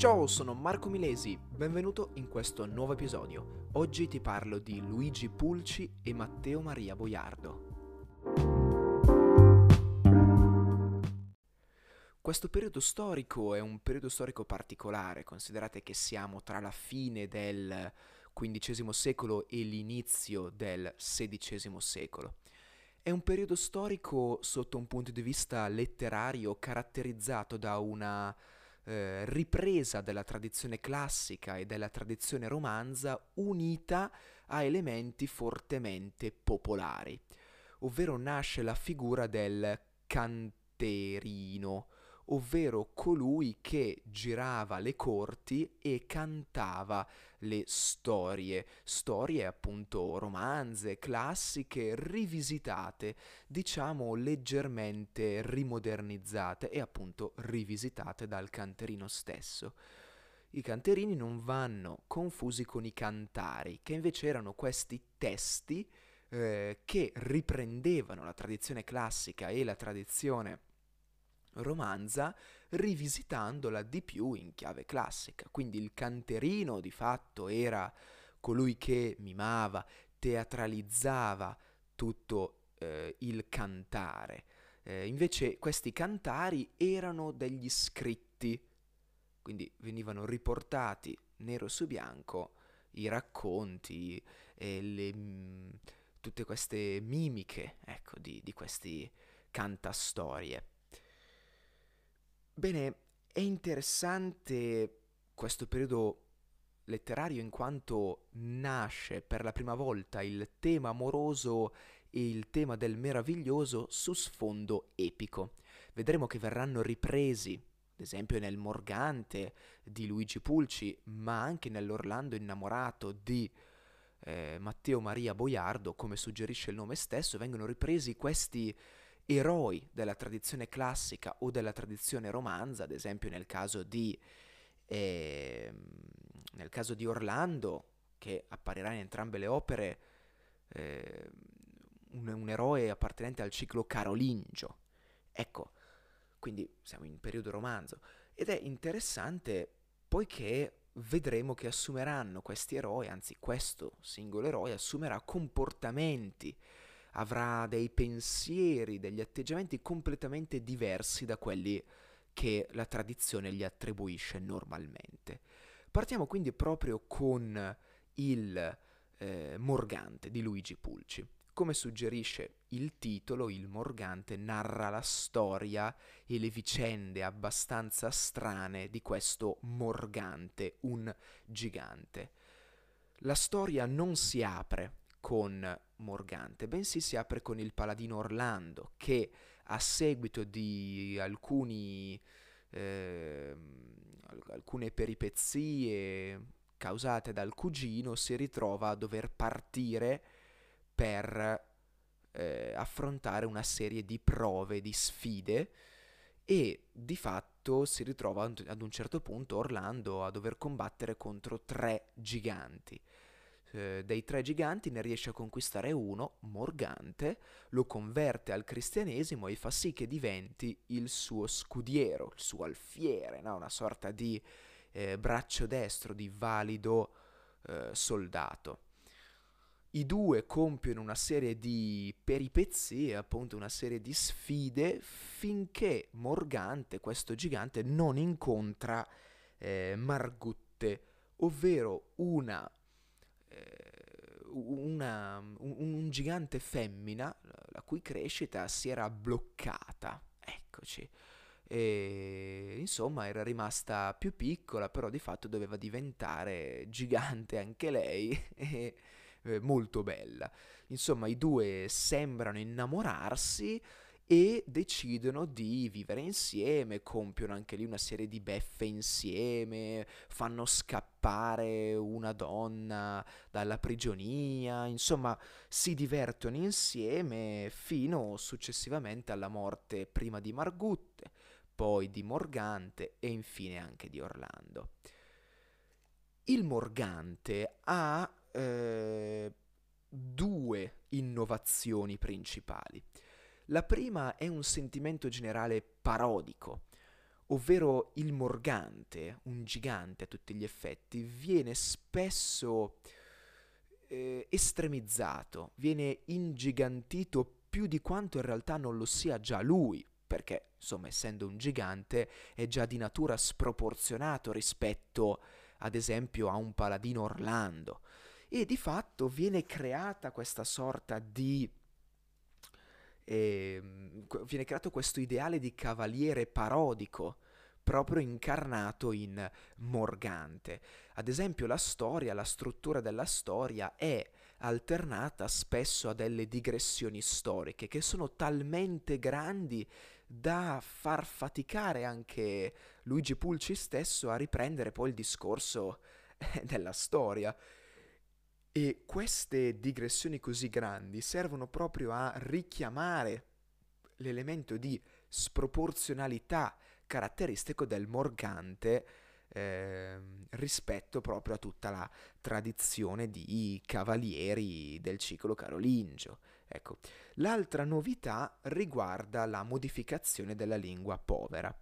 Ciao, sono Marco Milesi, benvenuto in questo nuovo episodio. Oggi ti parlo di Luigi Pulci e Matteo Maria Boiardo. Questo periodo storico è un periodo storico particolare, considerate che siamo tra la fine del XV secolo e l'inizio del XVI secolo. È un periodo storico sotto un punto di vista letterario caratterizzato da una eh, ripresa della tradizione classica e della tradizione romanza unita a elementi fortemente popolari, ovvero nasce la figura del canterino, ovvero colui che girava le corti e cantava le storie, storie appunto romanze, classiche, rivisitate, diciamo leggermente rimodernizzate e appunto rivisitate dal canterino stesso. I canterini non vanno confusi con i cantari, che invece erano questi testi eh, che riprendevano la tradizione classica e la tradizione romanza rivisitandola di più in chiave classica. Quindi il canterino di fatto era colui che mimava, teatralizzava tutto eh, il cantare. Eh, invece questi cantari erano degli scritti, quindi venivano riportati nero su bianco i racconti e le, mh, tutte queste mimiche ecco, di, di questi cantastorie. Bene, è interessante questo periodo letterario in quanto nasce per la prima volta il tema amoroso e il tema del meraviglioso su sfondo epico. Vedremo che verranno ripresi, ad esempio nel Morgante di Luigi Pulci, ma anche nell'Orlando innamorato di eh, Matteo Maria Boiardo, come suggerisce il nome stesso, vengono ripresi questi eroi della tradizione classica o della tradizione romanza, ad esempio nel caso di, eh, nel caso di Orlando, che apparirà in entrambe le opere, eh, un, un, eroe appartenente al ciclo carolingio. Ecco, quindi siamo in periodo romanzo. Ed è interessante poiché vedremo che assumeranno questi eroi, anzi questo singolo eroe assumerà comportamenti avrà dei pensieri, degli atteggiamenti completamente diversi da quelli che la tradizione gli attribuisce normalmente. Partiamo quindi proprio con il eh, Morgante di Luigi Pulci. Come suggerisce il titolo, il Morgante narra la storia e le vicende abbastanza strane di questo Morgante, un gigante. La storia non si apre con Morgante, bensì si apre con il paladino Orlando che a seguito di alcuni, eh, alcune peripezie causate dal cugino si ritrova a dover partire per eh, affrontare una serie di prove, di sfide e di fatto si ritrova ad un certo punto Orlando a dover combattere contro tre giganti eh, dei tre giganti ne riesce a conquistare uno, Morgante, lo converte al cristianesimo e fa sì che diventi il suo scudiero, il suo alfiere, no? una sorta di eh, braccio destro, di valido eh, soldato. I due compiono una serie di peripezie, appunto una serie di sfide, finché Morgante, questo gigante, non incontra eh, Margutte, ovvero una una, un, un, gigante femmina, la cui crescita si era bloccata. Eccoci. E, insomma, era rimasta più piccola, però di fatto doveva diventare gigante anche lei e eh, molto bella. Insomma, i due sembrano innamorarsi e decidono di vivere insieme, compiono anche lì una serie di beffe insieme, fanno scappare una donna dalla prigionia, insomma si divertono insieme fino successivamente alla morte prima di Margutte, poi di Morgante e infine anche di Orlando. Il Morgante ha eh, due innovazioni principali. La prima è un sentimento generale parodico, ovvero il morgante, un gigante a tutti gli effetti, viene spesso eh, estremizzato, viene ingigantito più di quanto in realtà non lo sia già lui, perché insomma essendo un gigante è già di natura sproporzionato rispetto ad esempio a un paladino Orlando. E di fatto viene creata questa sorta di eh, viene creato questo ideale di cavaliere parodico proprio incarnato in Morgante. Ad esempio la storia, la struttura della storia è alternata spesso a delle digressioni storiche che sono talmente grandi da far faticare anche Luigi Pulci stesso a riprendere poi il discorso della storia. E queste digressioni così grandi servono proprio a richiamare l'elemento di sproporzionalità caratteristico del morgante eh, rispetto proprio a tutta la tradizione di cavalieri del ciclo carolingio. Ecco. L'altra novità riguarda la modificazione della lingua povera,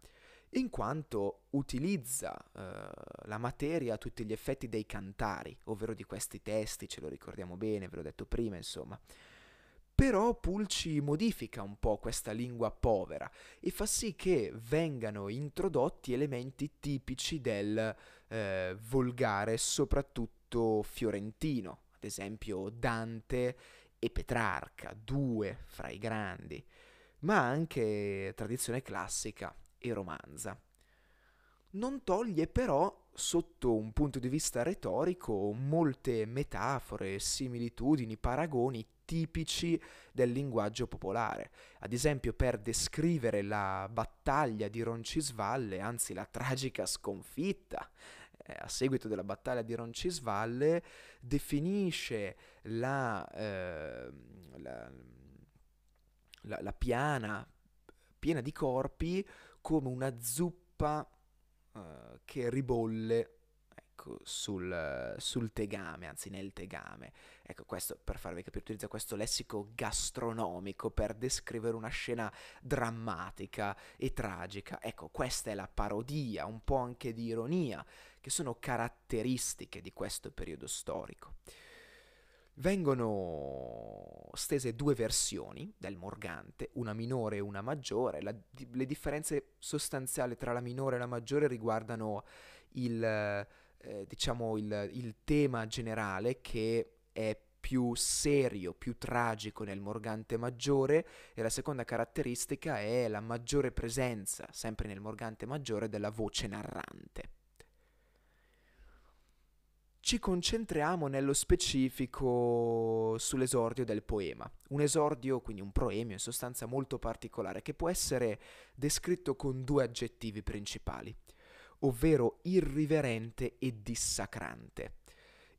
in quanto utilizza eh, la materia a tutti gli effetti dei cantari, ovvero di questi testi, ce lo ricordiamo bene, ve l'ho detto prima, insomma. Però Pulci modifica un po' questa lingua povera e fa sì che vengano introdotti elementi tipici del eh, volgare, soprattutto fiorentino, ad esempio Dante e Petrarca, due fra i grandi, ma anche tradizione classica e romanza. Non toglie però, sotto un punto di vista retorico, molte metafore, similitudini, paragoni tipici del linguaggio popolare. Ad esempio, per descrivere la battaglia di Roncisvalle, anzi la tragica sconfitta eh, a seguito della battaglia di Roncisvalle, definisce la, eh, la, la, la, piana piena di corpi come una zuppa eh, che ribolle ecco, sul, sul, tegame, anzi nel tegame. Ecco, questo per farvi capire, utilizza questo lessico gastronomico per descrivere una scena drammatica e tragica. Ecco, questa è la parodia, un po' anche di ironia, che sono caratteristiche di questo periodo storico. Vengono stese due versioni del Morgante, una minore e una maggiore. La, le differenze sostanziali tra la minore e la maggiore riguardano il, eh, diciamo il, il tema generale che è più serio, più tragico nel Morgante maggiore e la seconda caratteristica è la maggiore presenza, sempre nel Morgante maggiore, della voce narrante ci concentriamo nello specifico sull'esordio del poema. Un esordio, quindi un proemio in sostanza molto particolare, che può essere descritto con due aggettivi principali, ovvero irriverente e dissacrante.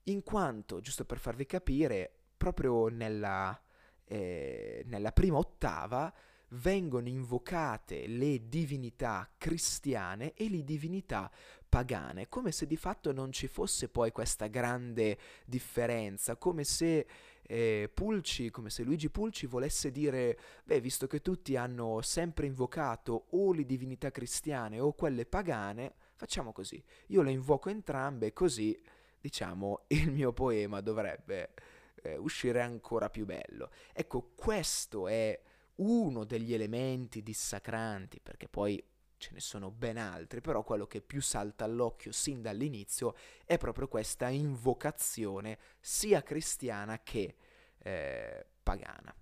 In quanto, giusto per farvi capire, proprio nella, eh, nella prima ottava vengono invocate le divinità cristiane e le divinità pagane, come se di fatto non ci fosse poi questa grande differenza, come se eh, Pulci, come se Luigi Pulci volesse dire, beh, visto che tutti hanno sempre invocato o le divinità cristiane o quelle pagane, facciamo così, io le invoco entrambe, così, diciamo, il mio poema dovrebbe eh, uscire ancora più bello. Ecco, questo è uno degli elementi dissacranti, perché poi ce ne sono ben altri, però quello che più salta all'occhio sin dall'inizio è proprio questa invocazione sia cristiana che eh, pagana.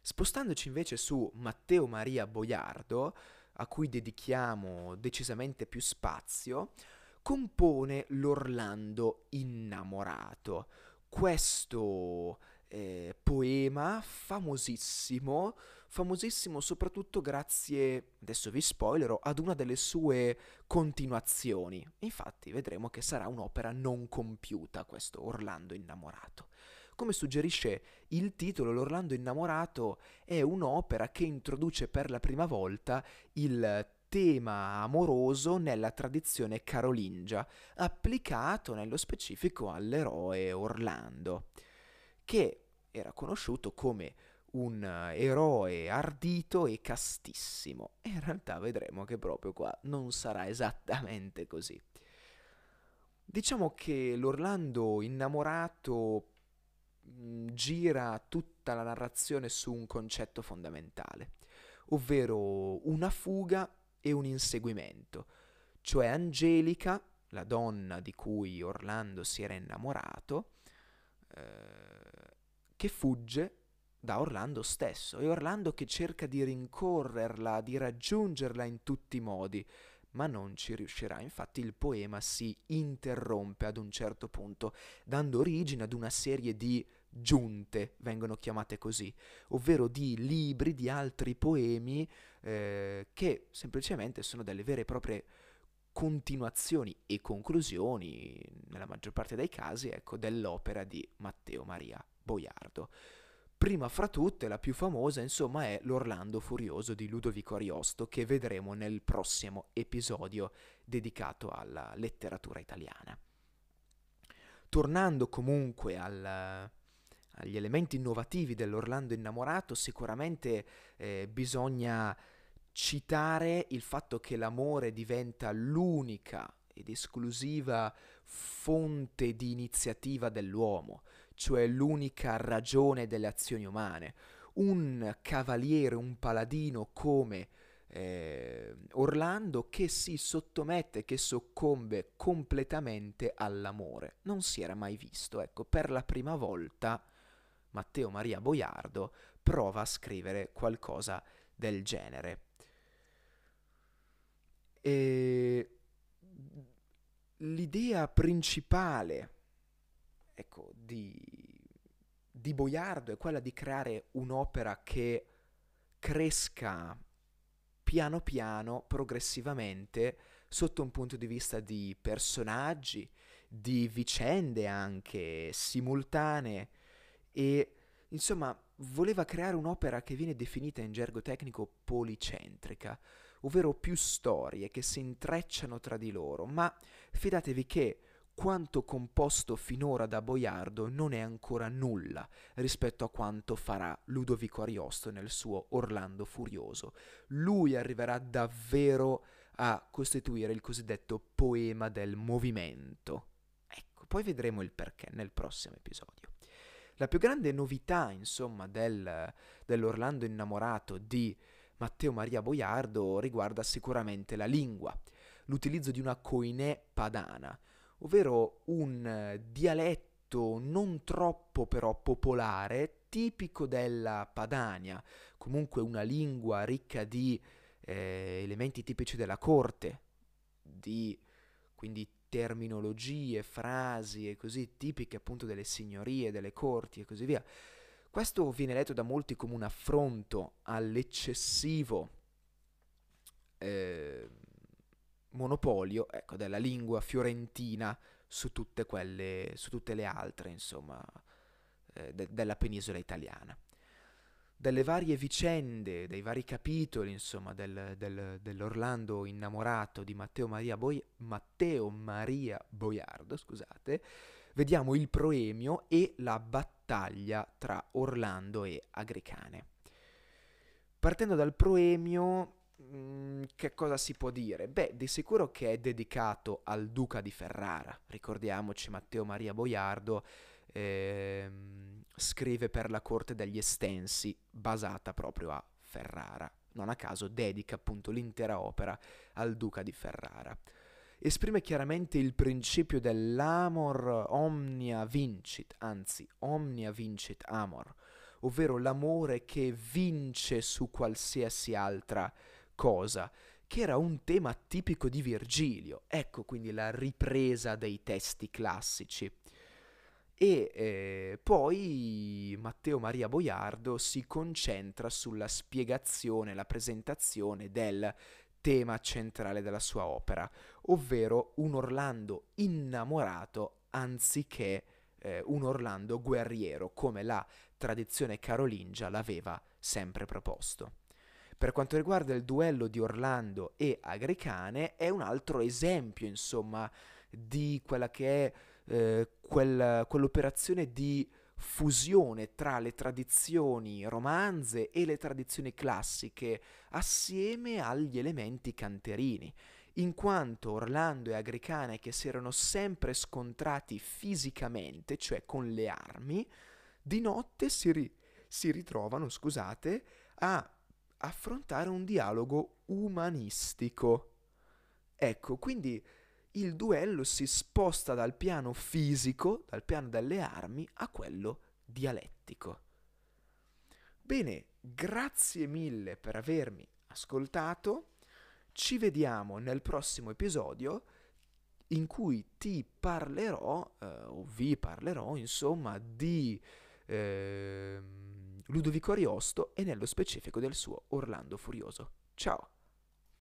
Spostandoci invece su Matteo Maria Boiardo, a cui dedichiamo decisamente più spazio, compone l'Orlando innamorato. Questo eh, poema famosissimo, famosissimo soprattutto grazie, adesso vi spoilerò, ad una delle sue continuazioni. Infatti vedremo che sarà un'opera non compiuta questo Orlando innamorato. Come suggerisce il titolo, l'Orlando innamorato è un'opera che introduce per la prima volta il tema amoroso nella tradizione carolingia, applicato nello specifico all'eroe Orlando che era conosciuto come un eroe ardito e castissimo. E in realtà vedremo che proprio qua non sarà esattamente così. Diciamo che l'Orlando innamorato mh, gira tutta la narrazione su un concetto fondamentale, ovvero una fuga e un inseguimento, cioè Angelica, la donna di cui Orlando si era innamorato, eh, che fugge da Orlando stesso e Orlando che cerca di rincorrerla, di raggiungerla in tutti i modi, ma non ci riuscirà. Infatti il poema si interrompe ad un certo punto, dando origine ad una serie di giunte, vengono chiamate così, ovvero di libri di altri poemi eh, che semplicemente sono delle vere e proprie continuazioni e conclusioni, nella maggior parte dei casi, ecco, dell'opera di Matteo Maria Boiardo. Prima fra tutte, la più famosa, insomma, è L'Orlando Furioso di Ludovico Ariosto, che vedremo nel prossimo episodio dedicato alla letteratura italiana. Tornando comunque al, agli elementi innovativi dell'Orlando innamorato, sicuramente eh, bisogna citare il fatto che l'amore diventa l'unica ed esclusiva fonte di iniziativa dell'uomo cioè l'unica ragione delle azioni umane. Un cavaliere, un paladino come eh, Orlando che si sottomette, che soccombe completamente all'amore. Non si era mai visto, ecco, per la prima volta Matteo Maria Boiardo prova a scrivere qualcosa del genere. E l'idea principale ecco, di, di Boiardo è quella di creare un'opera che cresca piano piano, progressivamente, sotto un punto di vista di personaggi, di vicende anche simultanee e insomma voleva creare un'opera che viene definita in gergo tecnico policentrica, ovvero più storie che si intrecciano tra di loro, ma fidatevi che quanto composto finora da Boiardo non è ancora nulla rispetto a quanto farà Ludovico Ariosto nel suo Orlando Furioso. Lui arriverà davvero a costituire il cosiddetto poema del movimento. Ecco, poi vedremo il perché nel prossimo episodio. La più grande novità, insomma, del, dell'Orlando innamorato di Matteo Maria Boiardo riguarda sicuramente la lingua, l'utilizzo di una coinè padana, ovvero un eh, dialetto non troppo però popolare, tipico della Padania, comunque una lingua ricca di eh, elementi tipici della corte, di quindi terminologie, frasi e così tipiche appunto delle signorie, delle corti e così via. Questo viene letto da molti come un affronto all'eccessivo eh, monopolio ecco, della lingua fiorentina su tutte, quelle, su tutte le altre, insomma, eh, de- della penisola italiana. Delle varie vicende, dei vari capitoli, insomma, del, del, dell'Orlando innamorato di Matteo Maria, Boi- Matteo Maria Boiardo, scusate, vediamo il proemio e la battaglia tra Orlando e Agricane. Partendo dal proemio, Mm, che cosa si può dire? Beh, di sicuro che è dedicato al duca di Ferrara. Ricordiamoci, Matteo Maria Boiardo ehm, scrive per la corte degli Estensi, basata proprio a Ferrara. Non a caso dedica appunto l'intera opera al duca di Ferrara. Esprime chiaramente il principio dell'amor omnia vincit, anzi omnia vincit amor, ovvero l'amore che vince su qualsiasi altra cosa, che era un tema tipico di Virgilio. Ecco quindi la ripresa dei testi classici. E eh, poi Matteo Maria Boiardo si concentra sulla spiegazione, la presentazione del tema centrale della sua opera, ovvero un Orlando innamorato anziché eh, un Orlando guerriero, come la tradizione carolingia l'aveva sempre proposto. Per quanto riguarda il duello di Orlando e Agricane, è un altro esempio, insomma, di quella che è eh, quel, quell'operazione di fusione tra le tradizioni romanze e le tradizioni classiche assieme agli elementi canterini, in quanto Orlando e Agricane che si erano sempre scontrati fisicamente, cioè con le armi, di notte si, ri- si ritrovano, scusate, a affrontare un dialogo umanistico. Ecco, quindi il duello si sposta dal piano fisico, dal piano delle armi, a quello dialettico. Bene, grazie mille per avermi ascoltato. Ci vediamo nel prossimo episodio in cui ti parlerò, eh, o vi parlerò, insomma, di eh, Ludovico Ariosto e nello specifico del suo Orlando Furioso. Ciao!